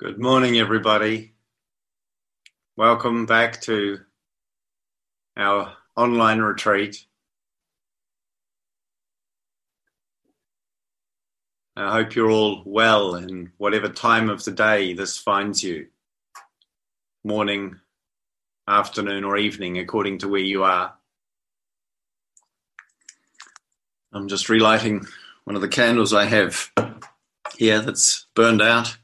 Good morning, everybody. Welcome back to our online retreat. I hope you're all well in whatever time of the day this finds you morning, afternoon, or evening, according to where you are. I'm just relighting one of the candles I have here that's burned out.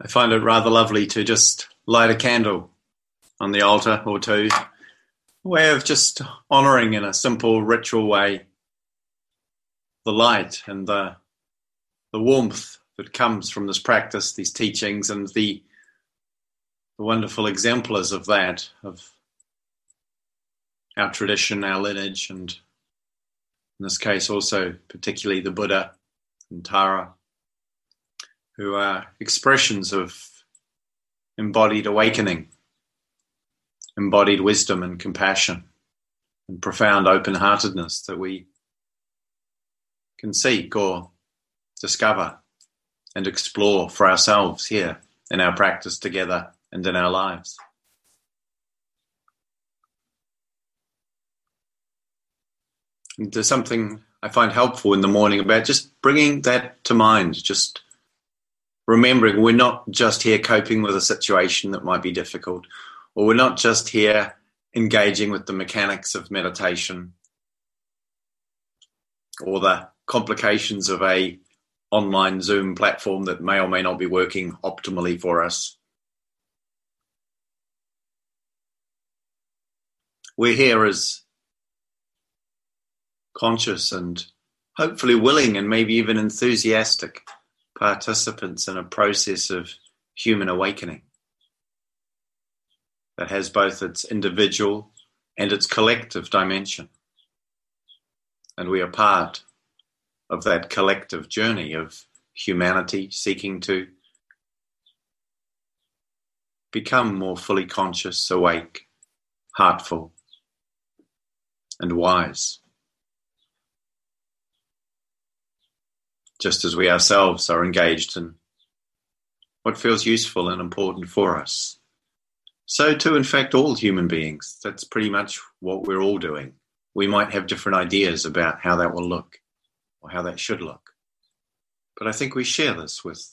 I find it rather lovely to just light a candle on the altar or two. A way of just honoring in a simple ritual way the light and the the warmth that comes from this practice, these teachings, and the the wonderful exemplars of that, of our tradition, our lineage, and in this case also particularly the Buddha and Tara who are expressions of embodied awakening, embodied wisdom and compassion, and profound open heartedness that we can seek or discover and explore for ourselves here in our practice together and in our lives. And there's something I find helpful in the morning about just bringing that to mind, just remembering we're not just here coping with a situation that might be difficult, or we're not just here engaging with the mechanics of meditation or the complications of a online Zoom platform that may or may not be working optimally for us. We're here as conscious and hopefully willing and maybe even enthusiastic participants in a process of human awakening that has both its individual and its collective dimension. And we are part of that collective journey of humanity seeking to become more fully conscious, awake, heartful, and wise. Just as we ourselves are engaged in what feels useful and important for us. So, too, in fact, all human beings. That's pretty much what we're all doing. We might have different ideas about how that will look or how that should look. But I think we share this with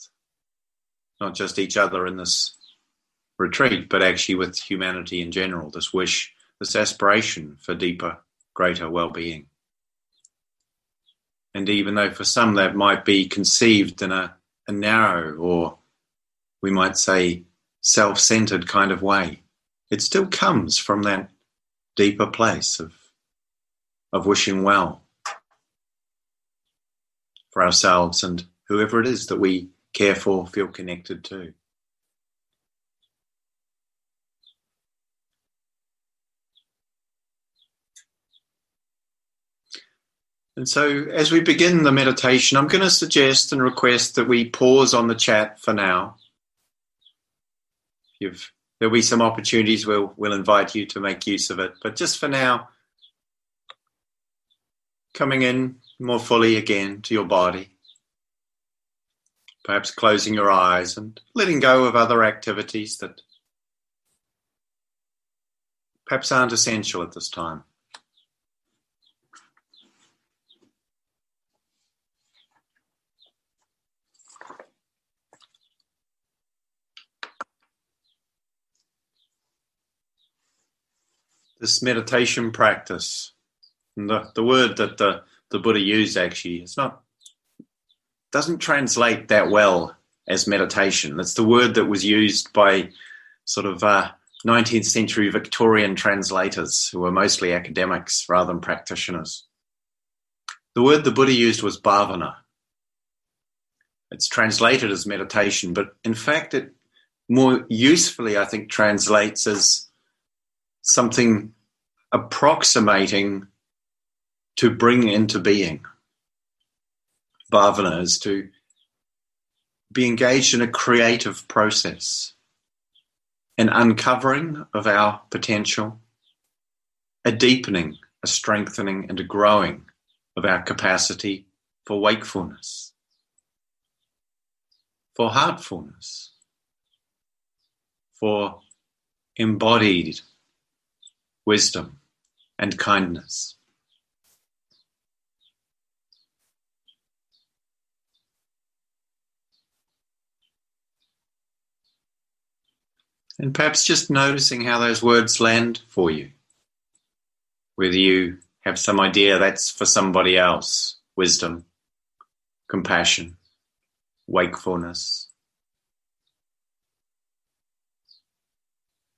not just each other in this retreat, but actually with humanity in general this wish, this aspiration for deeper, greater well being. And even though for some that might be conceived in a, a narrow or we might say self centered kind of way, it still comes from that deeper place of, of wishing well for ourselves and whoever it is that we care for, feel connected to. And so, as we begin the meditation, I'm going to suggest and request that we pause on the chat for now. You've, there'll be some opportunities where we'll invite you to make use of it. But just for now, coming in more fully again to your body, perhaps closing your eyes and letting go of other activities that perhaps aren't essential at this time. This meditation practice. And the, the word that the, the Buddha used actually, it's not doesn't translate that well as meditation. That's the word that was used by sort of uh, 19th century Victorian translators who were mostly academics rather than practitioners. The word the Buddha used was bhavana. It's translated as meditation, but in fact, it more usefully, I think, translates as something approximating to bring into being. Bhavana is to be engaged in a creative process, an uncovering of our potential, a deepening, a strengthening, and a growing of our capacity for wakefulness, for heartfulness, for embodied wisdom and kindness. And perhaps just noticing how those words land for you. Whether you have some idea that's for somebody else wisdom, compassion, wakefulness.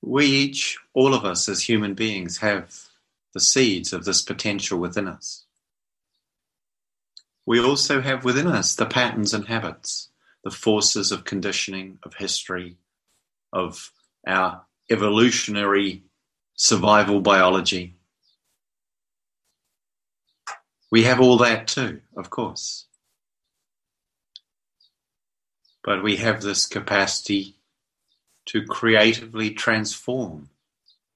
We each, all of us as human beings, have the seeds of this potential within us. We also have within us the patterns and habits, the forces of conditioning, of history, of our evolutionary survival biology. We have all that too, of course. But we have this capacity to creatively transform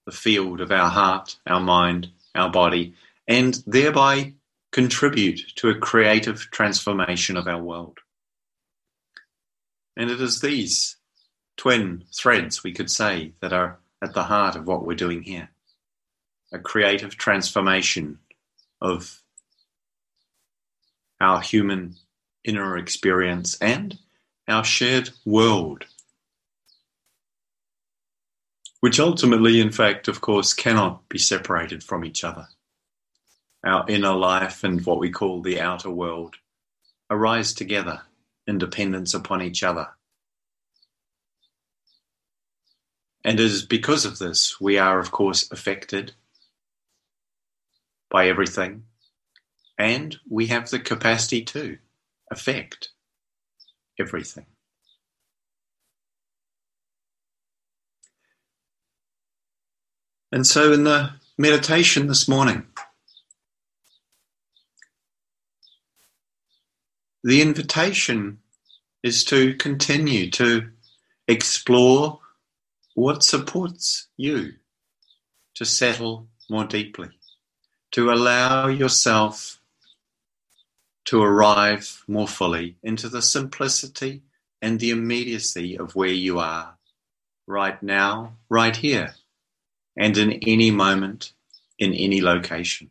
the field of our heart, our mind, our body, and thereby contribute to a creative transformation of our world. And it is these twin threads, we could say, that are at the heart of what we're doing here. A creative transformation of our human inner experience and our shared world. Which ultimately, in fact, of course, cannot be separated from each other. Our inner life and what we call the outer world arise together, in dependence upon each other And it is because of this we are, of course, affected by everything, and we have the capacity to affect everything. And so, in the meditation this morning, the invitation is to continue to explore what supports you to settle more deeply, to allow yourself to arrive more fully into the simplicity and the immediacy of where you are right now, right here, and in any moment, in any location.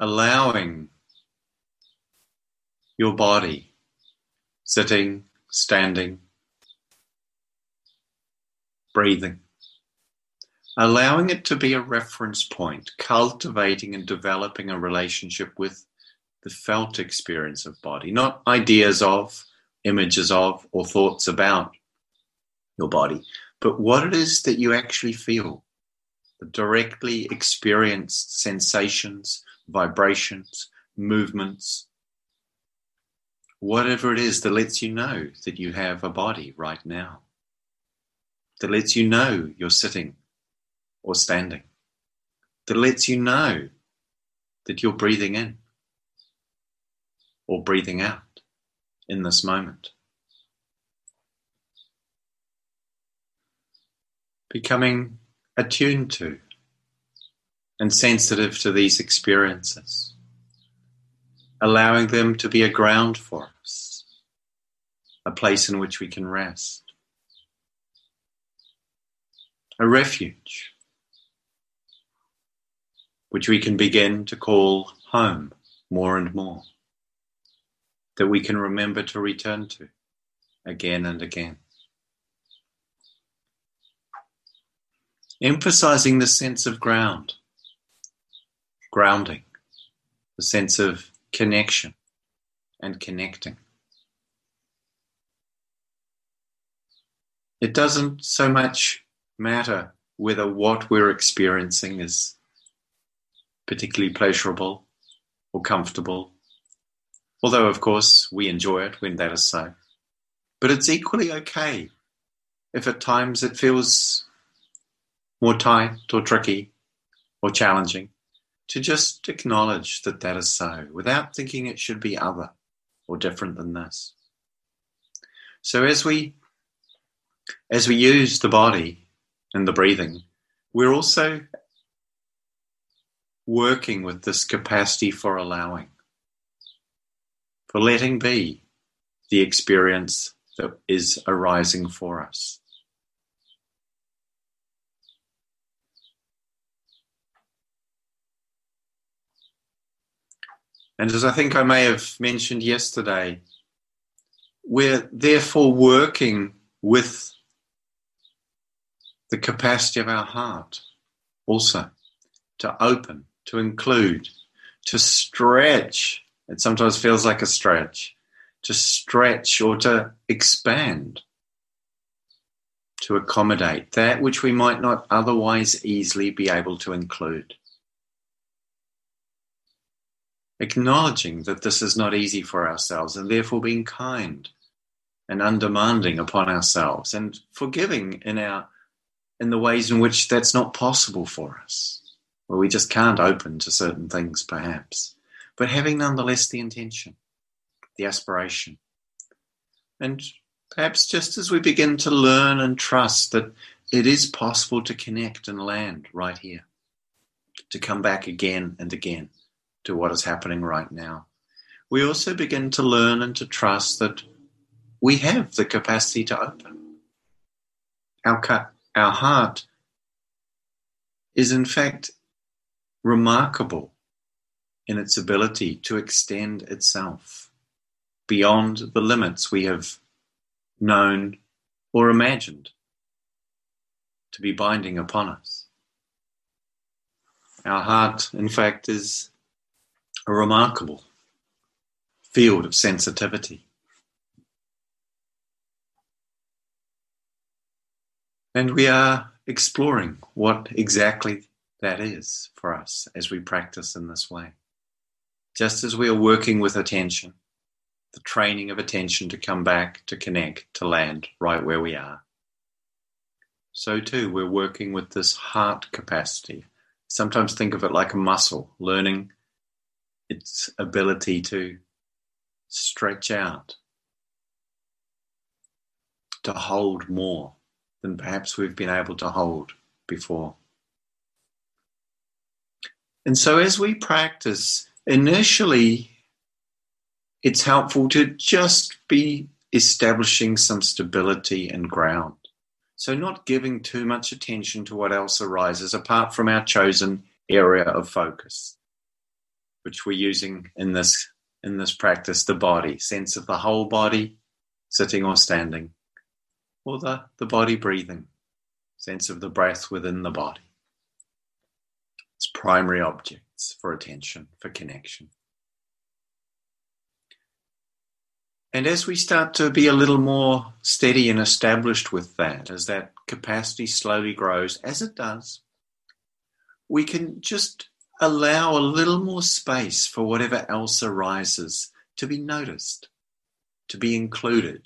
Allowing your body, sitting, standing, breathing. Allowing it to be a reference point, cultivating and developing a relationship with the felt experience of body, not ideas of, images of, or thoughts about your body, but what it is that you actually feel, the directly experienced sensations, vibrations, movements, whatever it is that lets you know that you have a body right now, that lets you know you're sitting or standing, that lets you know that you're breathing in or breathing out in this moment. Becoming attuned to and sensitive to these experiences. Allowing them to be a ground for us, a place in which we can rest, a refuge, which we can begin to call home more and more, that we can remember to return to again and again. Emphasizing the sense of ground, grounding, the sense of connection and connecting. It doesn't so much matter whether what we're experiencing is particularly pleasurable or comfortable, although, of course, we enjoy it when that is so. But it's equally okay if at times it feels more tight or tricky or challenging to just acknowledge that that is so without thinking it should be other or different than this. So, as we as we use the body and the breathing, we're also working with this capacity for allowing, for letting be the experience that is arising for us. And as I think I may have mentioned yesterday, we're therefore working with the capacity of our heart also to open, to include, to stretch. It sometimes feels like a stretch, to stretch or to expand, to accommodate that which we might not otherwise easily be able to include. Acknowledging that this is not easy for ourselves and therefore being kind and undemanding upon ourselves and forgiving in our in the ways in which that's not possible for us. Where we just can't open to certain things perhaps but having nonetheless the intention the aspiration and perhaps just as we begin to learn and trust that it is possible to connect and land right here to come back again and again to what is happening right now. We also begin to learn and to trust that we have the capacity to open. Our, our heart is, in fact, remarkable in its ability to extend itself beyond the limits we have known or imagined to be binding upon us. Our heart, in fact, is a remarkable field of sensitivity. And we are exploring what exactly that is for us as we practice in this way. Just as we are working with attention, the training of attention to come back, to connect, to land right where we are. So too, we're working with this heart capacity. Sometimes think of it like a muscle, learning its ability to stretch out, to hold more than perhaps we've been able to hold before. And so, as we practice, initially it's helpful to just be establishing some stability and ground. So, not giving too much attention to what else arises apart from our chosen area of focus which we're using in this in this practice, the body, sense of the whole body, sitting or standing, or the, the body breathing, sense of the breath within the body. It's primary objects for attention, for connection. And as we start to be a little more steady and established with that, as that capacity slowly grows, as it does, we can just allow a little more space for whatever else arises to be noticed, to be included.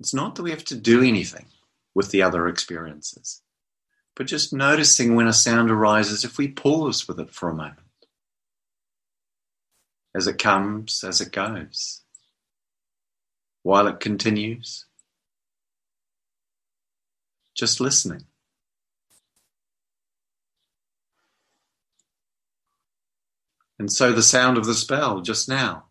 It's not that we have to do anything with the other experiences, but just noticing when a sound arises if we pause with it for a moment. As it comes, as it goes. While it continues, just listening. And so the sound of the spell just now.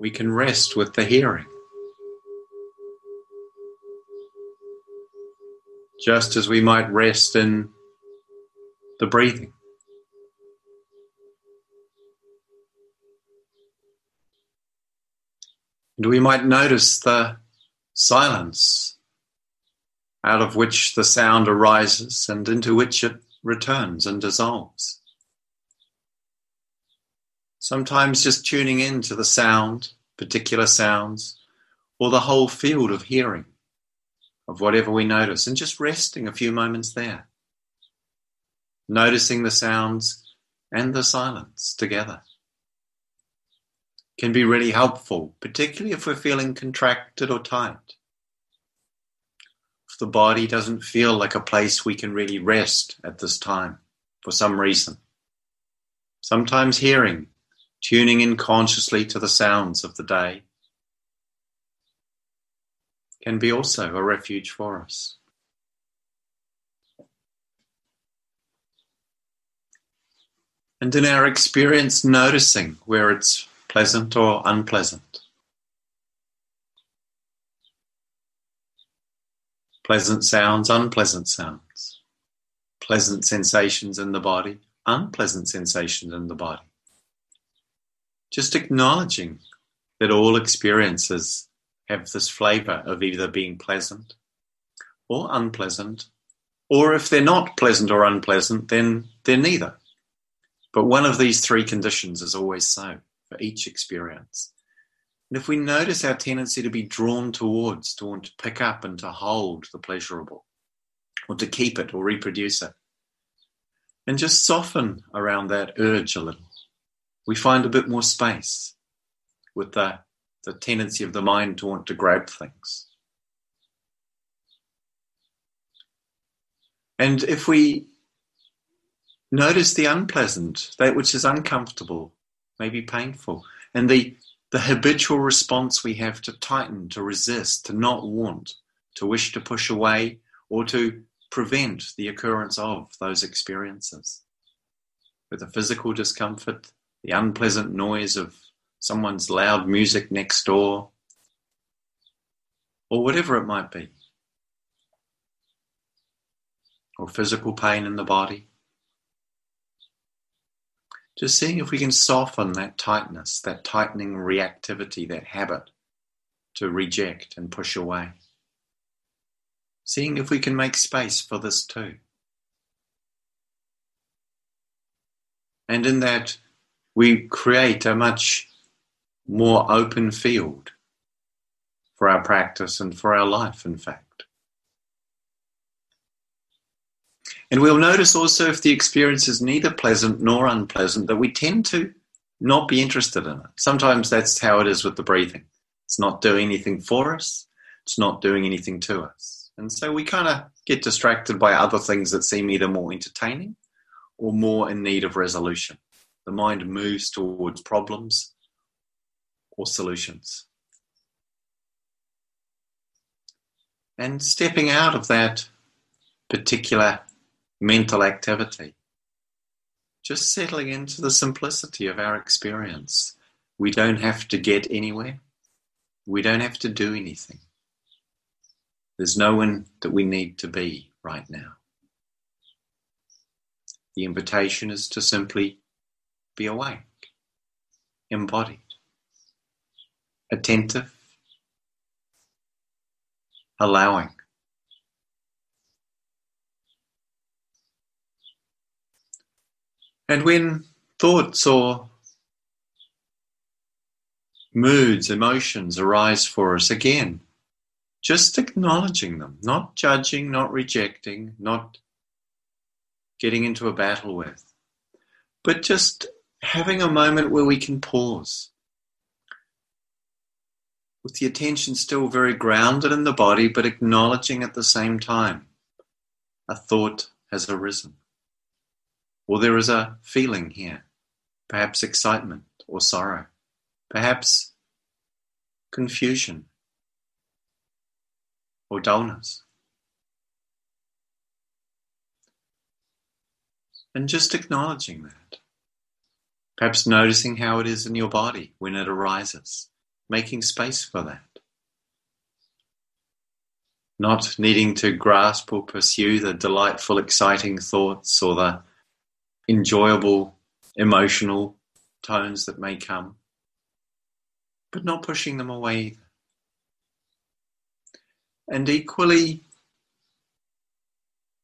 We can rest with the hearing. Just as we might rest in the breathing. And we might notice the silence out of which the sound arises and into which it returns and dissolves. Sometimes just tuning in to the sound, particular sounds, or the whole field of hearing of whatever we notice, and just resting a few moments there. Noticing the sounds and the silence together can be really helpful, particularly if we're feeling contracted or tight. If the body doesn't feel like a place we can really rest at this time for some reason, Sometimes hearing, tuning in consciously to the sounds of the day, can be also a refuge for us. And in our experience, noticing where it's pleasant or unpleasant. Pleasant sounds, unpleasant sounds. Pleasant sensations in the body, unpleasant sensations in the body. Just acknowledging that all experiences have this flavor of either being pleasant or unpleasant, or if they're not pleasant or unpleasant, then they're neither. But one of these three conditions is always so for each experience. And if we notice our tendency to be drawn towards, to want to pick up and to hold the pleasurable, or to keep it or reproduce it, and just soften around that urge a little, we find a bit more space with the, the tendency of the mind to want to grab things. And if we notice the unpleasant, that which is uncomfortable, maybe painful, and the the habitual response we have to tighten, to resist, to not want, to wish to push away, or to prevent the occurrence of those experiences. With the physical discomfort, the unpleasant noise of someone's loud music next door, or whatever it might be, or physical pain in the body. Just seeing if we can soften that tightness, that tightening reactivity, that habit to reject and push away. Seeing if we can make space for this too. And in that, we create a much more open field for our practice and for our life, in fact. And we'll notice also if the experience is neither pleasant nor unpleasant that we tend to not be interested in it. Sometimes that's how it is with the breathing. It's not doing anything for us, it's not doing anything to us. And so we kind of get distracted by other things that seem either more entertaining or more in need of resolution. The mind moves towards problems or solutions. And stepping out of that particular mental activity. Just settling into the simplicity of our experience. We don't have to get anywhere. We don't have to do anything. There's no one that we need to be right now. The invitation is to simply be awake, embodied, attentive, allowing. And when thoughts or moods, emotions arise for us again, just acknowledging them, not judging, not rejecting, not getting into a battle with, but just having a moment where we can pause. With the attention still very grounded in the body, but acknowledging at the same time a thought has arisen. Or there is a feeling here, perhaps excitement or sorrow, perhaps confusion or dullness. And just acknowledging that. Perhaps noticing how it is in your body when it arises, making space for that. Not needing to grasp or pursue the delightful, exciting thoughts or the enjoyable emotional tones that may come, but not pushing them away. And equally,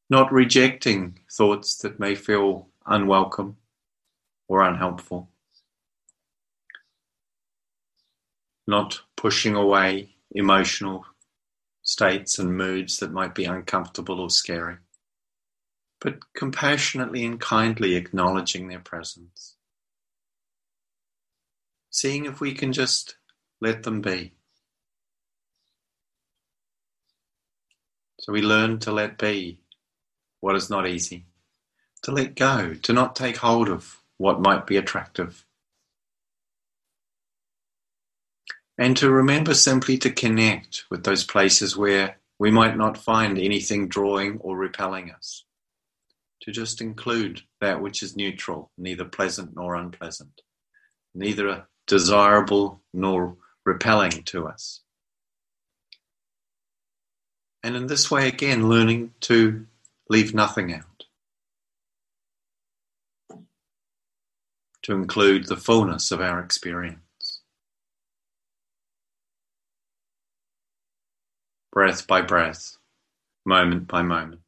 not rejecting thoughts that may feel unwelcome or unhelpful. Not pushing away emotional states and moods that might be uncomfortable or scary but compassionately and kindly acknowledging their presence. Seeing if we can just let them be. So we learn to let be what is not easy, to let go, to not take hold of what might be attractive. And to remember simply to connect with those places where we might not find anything drawing or repelling us. To just include that which is neutral, neither pleasant nor unpleasant, neither desirable nor repelling to us. And in this way, again, learning to leave nothing out. To include the fullness of our experience. breath by breath, moment by moment.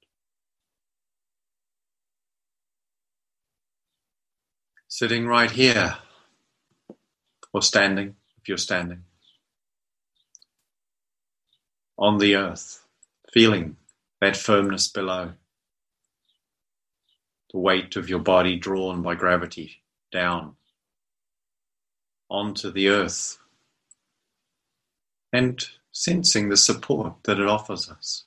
Sitting right here, or standing, if you're standing, on the earth, feeling that firmness below, the weight of your body drawn by gravity down onto the earth, and sensing the support that it offers us,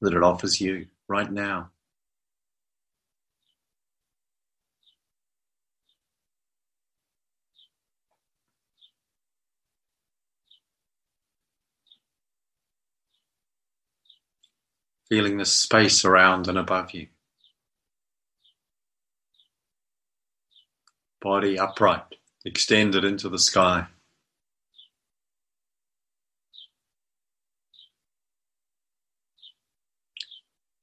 that it offers you right now. Feeling the space around and above you. Body upright, extended into the sky.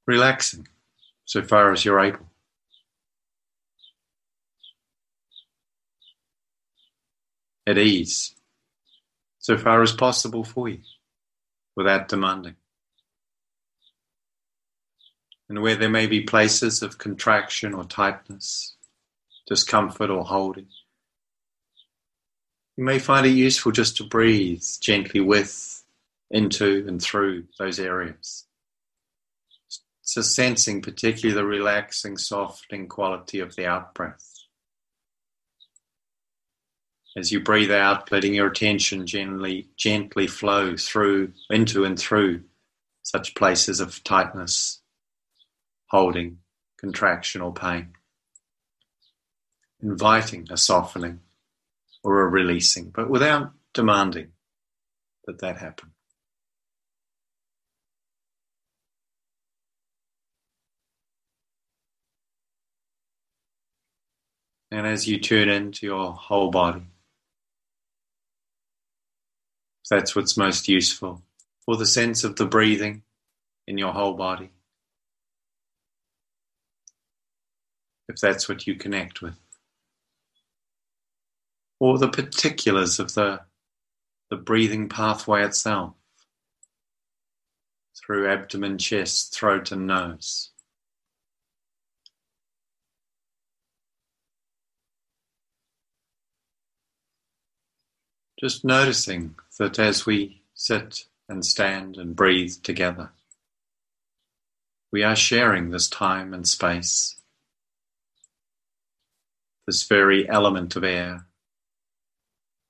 relaxing so far as you're able. At ease, so far as possible for you, without demanding. And where there may be places of contraction or tightness, discomfort or holding, you may find it useful just to breathe gently with, into, and through those areas. So sensing particularly the relaxing, softening quality of the out breath. As you breathe out, letting your attention gently, gently flow through, into and through such places of tightness, holding, contraction, or pain. Inviting a softening or a releasing, but without demanding that that happen. And as you tune into your whole body, that's what's most useful, or the sense of the breathing in your whole body, if that's what you connect with, or the particulars of the, the breathing pathway itself through abdomen, chest, throat, and nose. Just noticing that as we sit and stand and breathe together, we are sharing this time and space, this very element of air,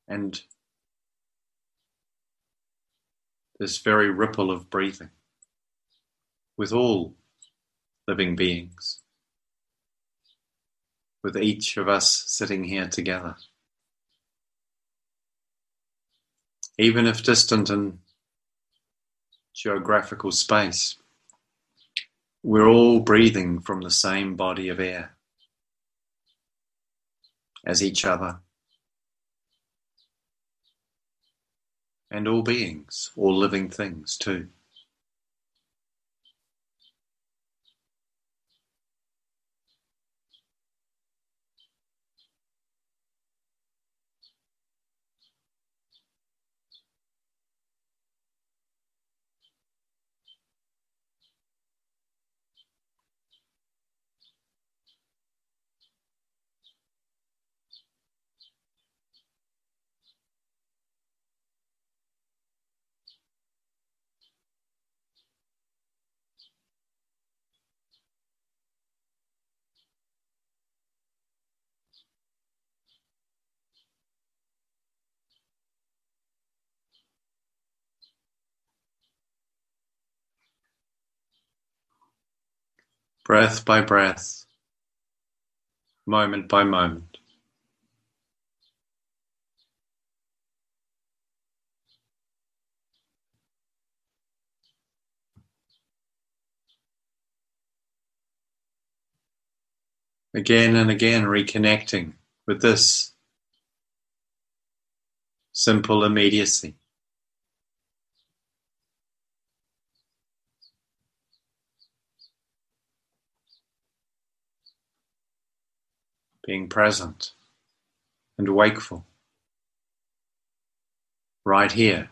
and this very ripple of breathing with all living beings, with each of us sitting here together. even if distant in geographical space. We're all breathing from the same body of air as each other. And all beings, all living things too. Breath by breath, moment by moment. Again and again, reconnecting with this simple immediacy. Being present and wakeful right here,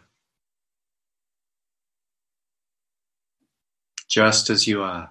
just as you are.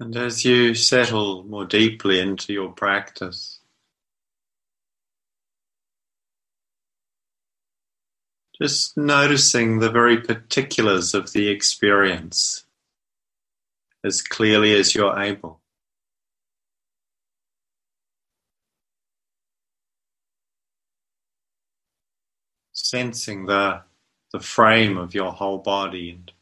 And as you settle more deeply into your practice, just noticing the very particulars of the experience as clearly as you're able. Sensing the, the frame of your whole body and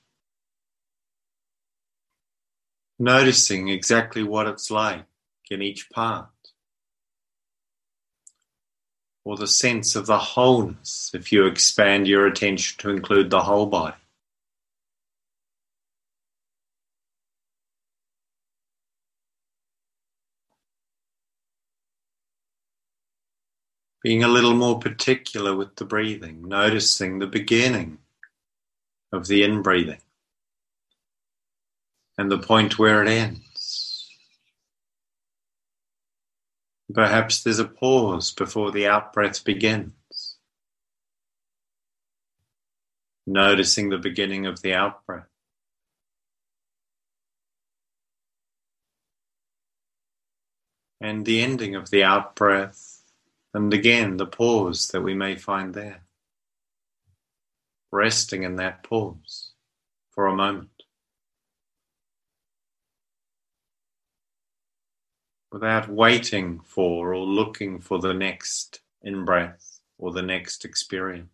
noticing exactly what it's like in each part. Or the sense of the wholeness if you expand your attention to include the whole body. Being a little more particular with the breathing, noticing the beginning of the in-breathing and the point where it ends. Perhaps there's a pause before the outbreath begins. Noticing the beginning of the outbreath. And the ending of the outbreath, and again the pause that we may find there. Resting in that pause for a moment. Without waiting for or looking for the next in breath or the next experience.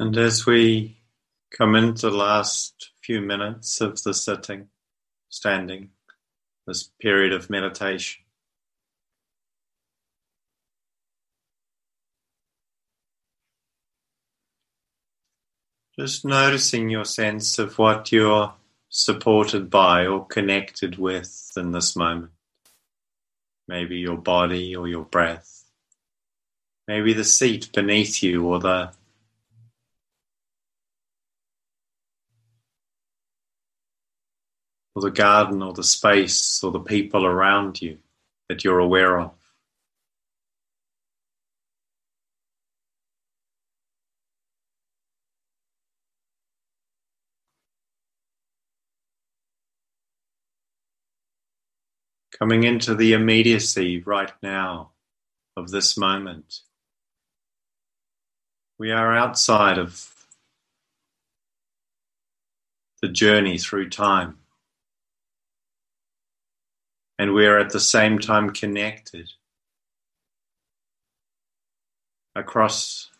And as we come into the last few minutes of the sitting, standing, this period of meditation, just noticing your sense of what you're supported by or connected with in this moment. Maybe your body or your breath. Maybe the seat beneath you or the or the garden or the space or the people around you that you're aware of. Coming into the immediacy right now of this moment. We are outside of the journey through time and we are at the same time connected across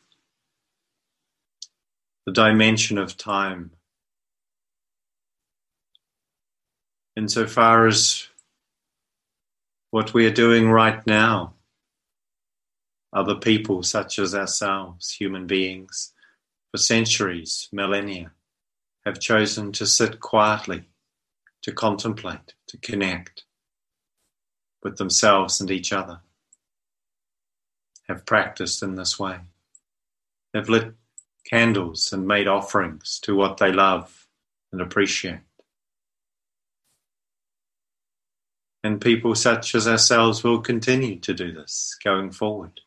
the dimension of time. Insofar as what we are doing right now, other people such as ourselves, human beings, for centuries, millennia, have chosen to sit quietly, to contemplate, to connect with themselves and each other, have practiced in this way. They've lit candles and made offerings to what they love and appreciate. And people such as ourselves will continue to do this going forward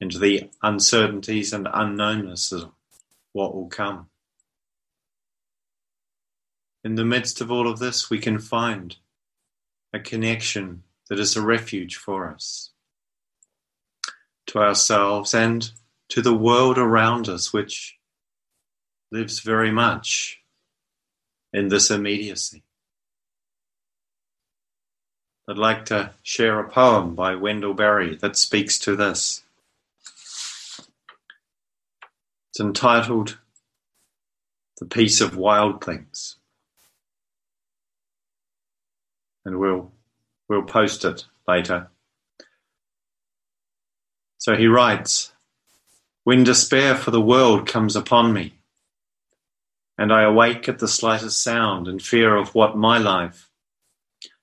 into the uncertainties and unknownness of what will come. In the midst of all of this, we can find a connection that is a refuge for us, to ourselves and to the world around us, which lives very much in this immediacy. I'd like to share a poem by Wendell Berry that speaks to this. It's entitled The Peace of Wild Things and we'll we'll post it later. So he writes, When despair for the world comes upon me, and I awake at the slightest sound in fear of what my life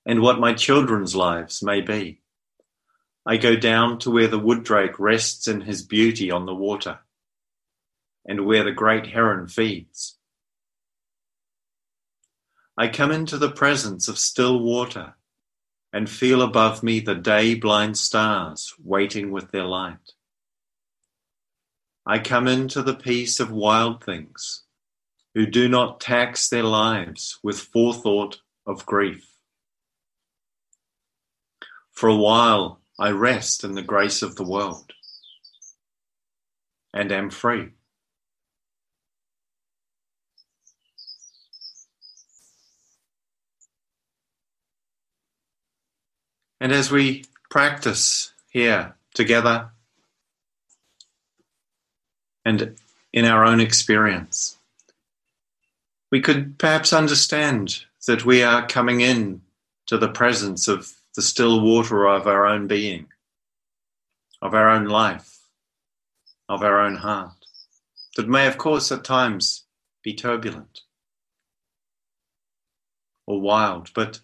and what my children's lives may be, I go down to where the wood drake rests in his beauty on the water, and where the great heron feeds. I come into the presence of still water and feel above me the day blind stars waiting with their light. I come into the peace of wild things who do not tax their lives with forethought of grief. For a while I rest in the grace of the world and am free. And as we practice here together and in our own experience, we could perhaps understand that we are coming in to the presence of the still water of our own being, of our own life, of our own heart, that may, of course, at times be turbulent or wild, but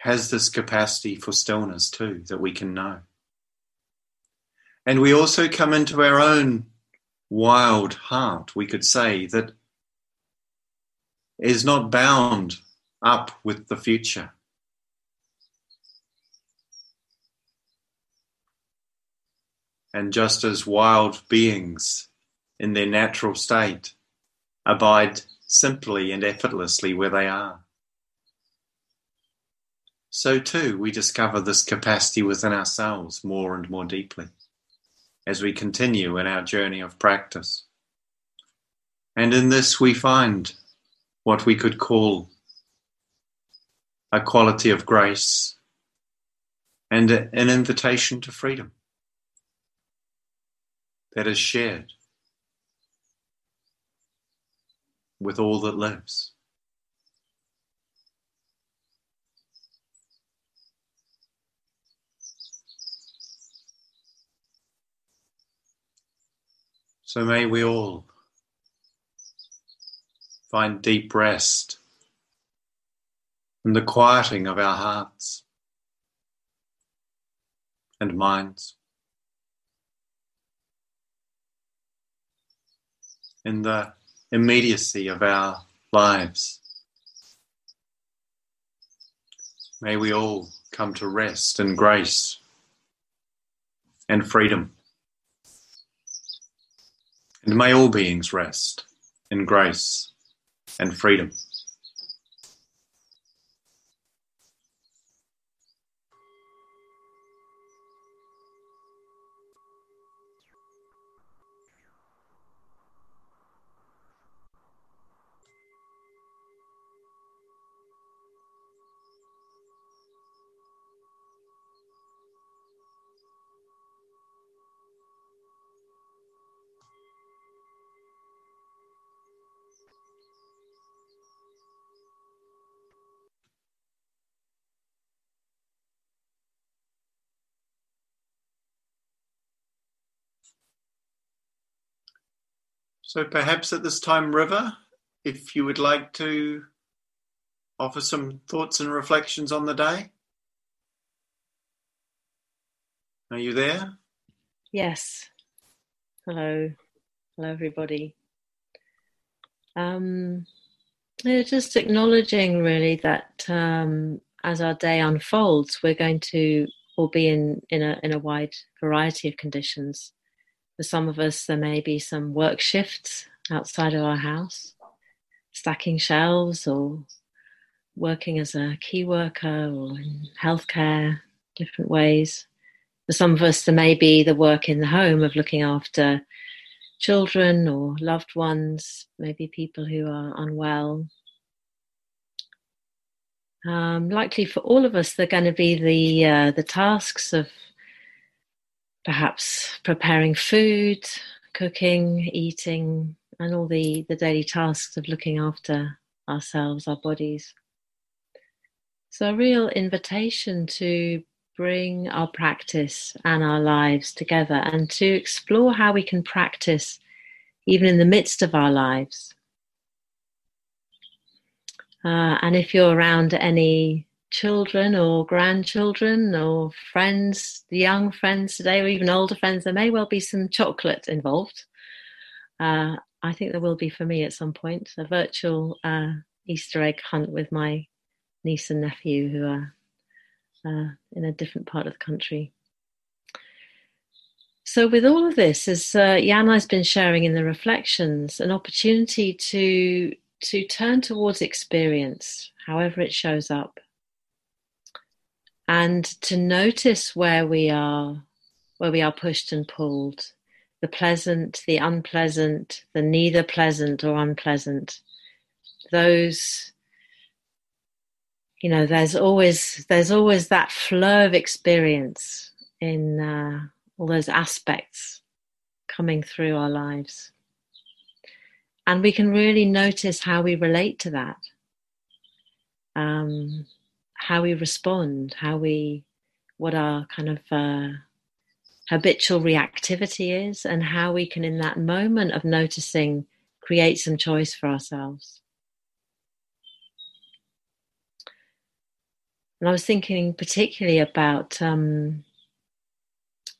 has this capacity for stillness too that we can know. And we also come into our own wild heart, we could say, that is not bound up with the future. And just as wild beings in their natural state abide simply and effortlessly where they are so too we discover this capacity within ourselves more and more deeply as we continue in our journey of practice. And in this we find what we could call a quality of grace and an invitation to freedom. that is shared with all that lives. So may we all find deep rest in the quieting of our hearts and minds, in the immediacy of our lives. May we all come to rest in grace and freedom. And may all beings rest in grace and freedom. So perhaps at this time, River, if you would like to offer some thoughts and reflections on the day. Are you there? Yes. Hello. Hello, everybody. Um, yeah, just acknowledging really that um, as our day unfolds, we're going to all be in, in, a, in a wide variety of conditions. For some of us, there may be some work shifts outside of our house, stacking shelves or working as a key worker or in healthcare, different ways. For some of us, there may be the work in the home of looking after children or loved ones, maybe people who are unwell. Um, likely for all of us, they're going to be the uh, the tasks of perhaps preparing food, cooking, eating, and all the, the daily tasks of looking after ourselves, our bodies. So, a real invitation to bring our practice and our lives together and to explore how we can practice even in the midst of our lives. Uh, and if you're around any children or grandchildren or friends, young friends today, or even older friends, there may well be some chocolate involved. Uh, I think there will be for me at some point a virtual uh, Easter egg hunt with my niece and nephew who are uh, in a different part of the country. So, with all of this, as uh, has been sharing in the reflections, an opportunity to to turn towards experience, however it shows up, and to notice where we are where we are pushed and pulled the pleasant the unpleasant the neither pleasant or unpleasant those you know there's always there's always that flow of experience in uh, all those aspects coming through our lives. And we can really notice how we relate to that. Um, how we respond, how we, what our kind of uh, habitual reactivity is, and how we can, in that moment of noticing, create some choice for ourselves. And I was thinking particularly about um,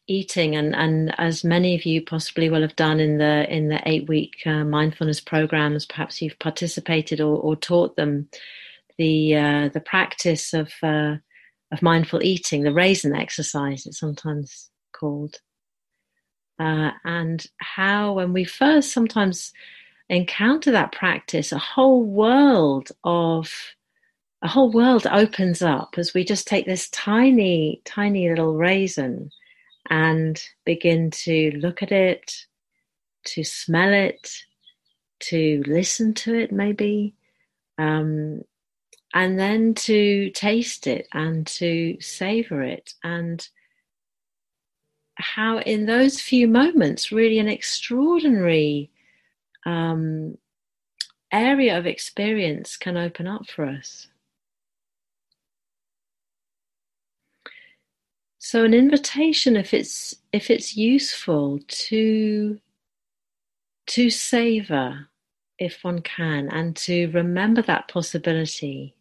eating, and, and as many of you possibly will have done in the in the eight week uh, mindfulness programs, perhaps you've participated or, or taught them the uh, the practice of uh, of mindful eating, the raisin exercise, it's sometimes called, uh, and how when we first sometimes encounter that practice, a whole world of a whole world opens up as we just take this tiny, tiny little raisin and begin to look at it, to smell it, to listen to it, maybe, um, and then to taste it and to savor it and how in those few moments, really an extraordinary um, area of experience can open up for us. So an invitation, if it's if it's useful to to savor, if one can, and to remember that possibility.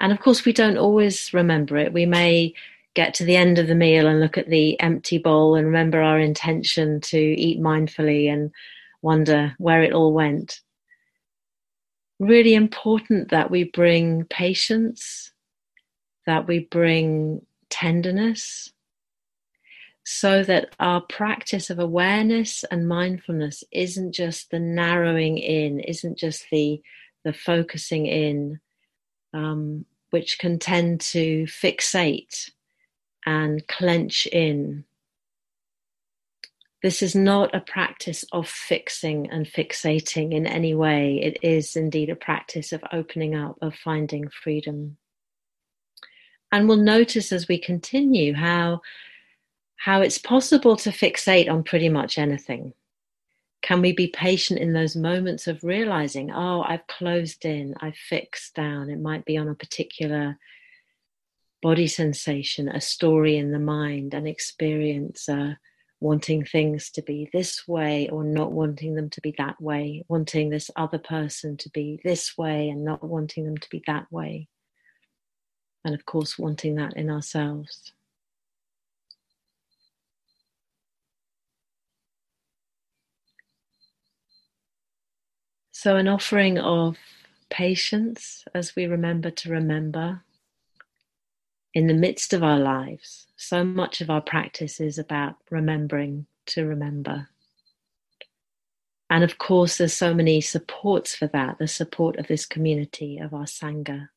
And of course, we don't always remember it. We may get to the end of the meal and look at the empty bowl and remember our intention to eat mindfully and wonder where it all went. Really important that we bring patience, that we bring tenderness, so that our practice of awareness and mindfulness isn't just the narrowing in, isn't just the the focusing in, um, which can tend to fixate and clench in. This is not a practice of fixing and fixating in any way. It is indeed a practice of opening up, of finding freedom. And we'll notice as we continue how, how it's possible to fixate on pretty much anything. Can we be patient in those moments of realizing, oh, I've closed in, I've fixed down? It might be on a particular body sensation, a story in the mind, an experience, uh, wanting things to be this way or not wanting them to be that way, wanting this other person to be this way and not wanting them to be that way. And of course, wanting that in ourselves. So, an offering of patience as we remember to remember in the midst of our lives. So much of our practice is about remembering to remember. And of course, there's so many supports for that the support of this community, of our Sangha,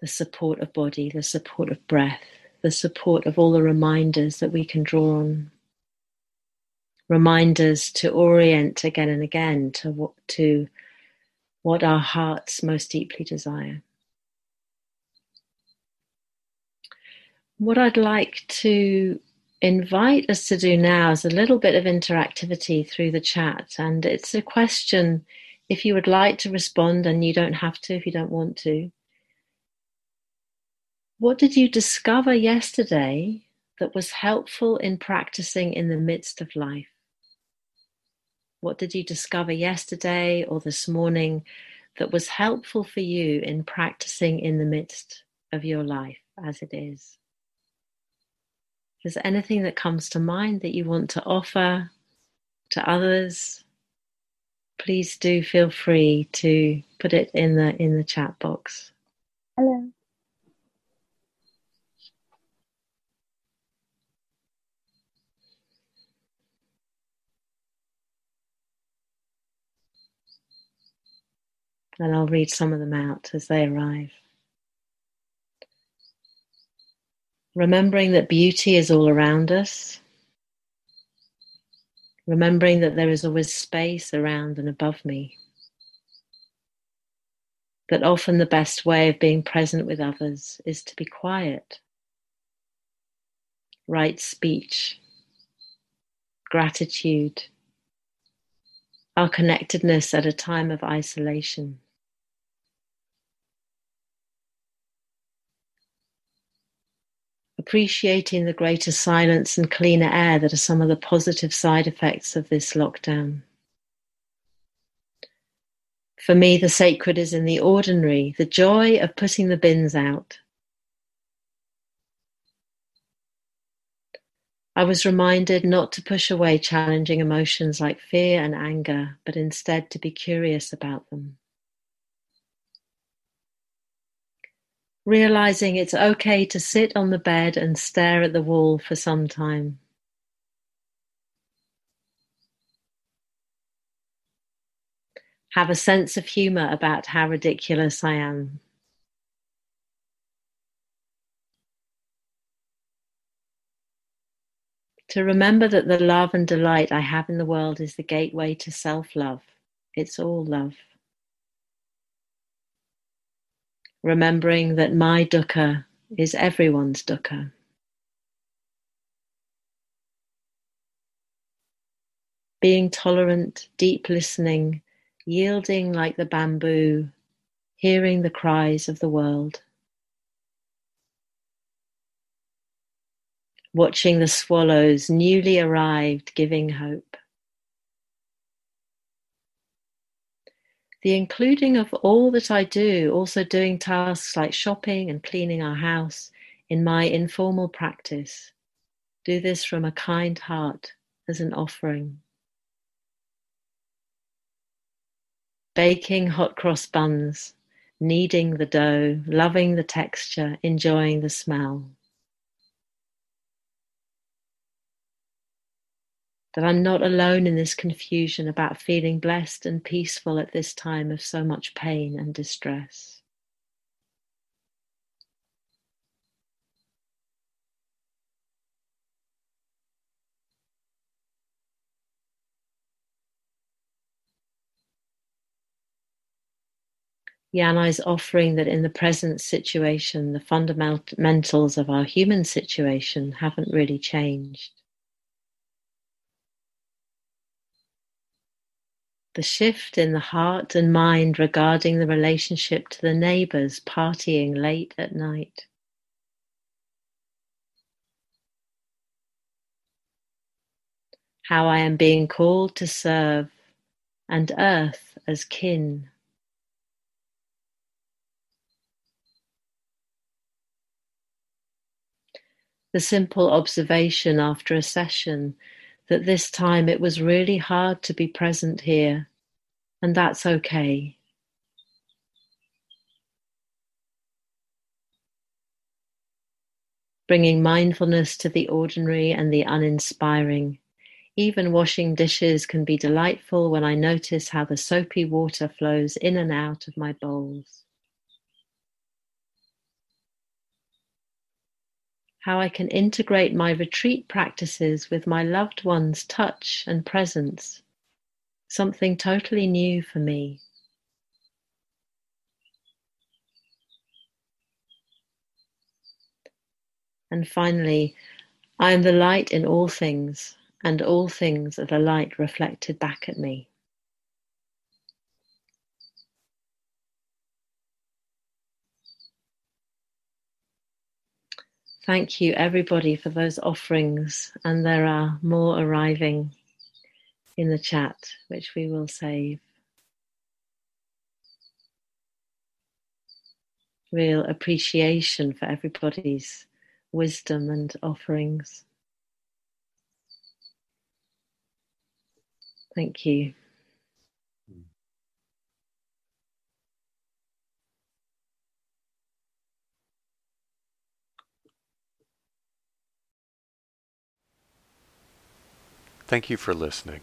the support of body, the support of breath, the support of all the reminders that we can draw on. Reminders to orient again and again to what, to what our hearts most deeply desire. What I'd like to invite us to do now is a little bit of interactivity through the chat. And it's a question if you would like to respond, and you don't have to if you don't want to. What did you discover yesterday that was helpful in practicing in the midst of life? What did you discover yesterday or this morning that was helpful for you in practicing in the midst of your life as it is? Is there anything that comes to mind that you want to offer to others? Please do feel free to put it in the in the chat box. Hello. And I'll read some of them out as they arrive. remembering that beauty is all around us, remembering that there is always space around and above me, that often the best way of being present with others is to be quiet, right speech, gratitude, our connectedness at a time of isolation. Appreciating the greater silence and cleaner air that are some of the positive side effects of this lockdown. For me, the sacred is in the ordinary, the joy of putting the bins out. I was reminded not to push away challenging emotions like fear and anger, but instead to be curious about them. Realizing it's okay to sit on the bed and stare at the wall for some time. Have a sense of humor about how ridiculous I am. To remember that the love and delight I have in the world is the gateway to self love. It's all love. remembering that my dukkha is everyone's dukkha. Being tolerant, deep listening, yielding like the bamboo, hearing the cries of the world. Watching the swallows newly arrived giving hope. The including of all that I do, also doing tasks like shopping and cleaning our house, in my informal practice. Do this from a kind heart as an offering. Baking hot cross buns, kneading the dough, loving the texture, enjoying the smell. That I'm not alone in this confusion about feeling blessed and peaceful at this time of so much pain and distress. Yanai is offering that in the present situation, the fundamentals of our human situation haven't really changed. The shift in the heart and mind regarding the relationship to the neighbors partying late at night. How I am being called to serve, and earth as kin. the simple observation after a session that this time it was really hard to be present here, and that's okay. Bringing mindfulness to the ordinary and the uninspiring. Even washing dishes can be delightful when I notice how the soapy water flows in and out of my bowls. how I can integrate my retreat practices with my loved one's touch and presence, something totally new for me. And finally, I am the light in all things, and all things are the light reflected back at me. Thank you, everybody, for those offerings, and there are more arriving in the chat, which we will save. Real appreciation for everybody's wisdom and offerings. Thank you. Thank you for listening.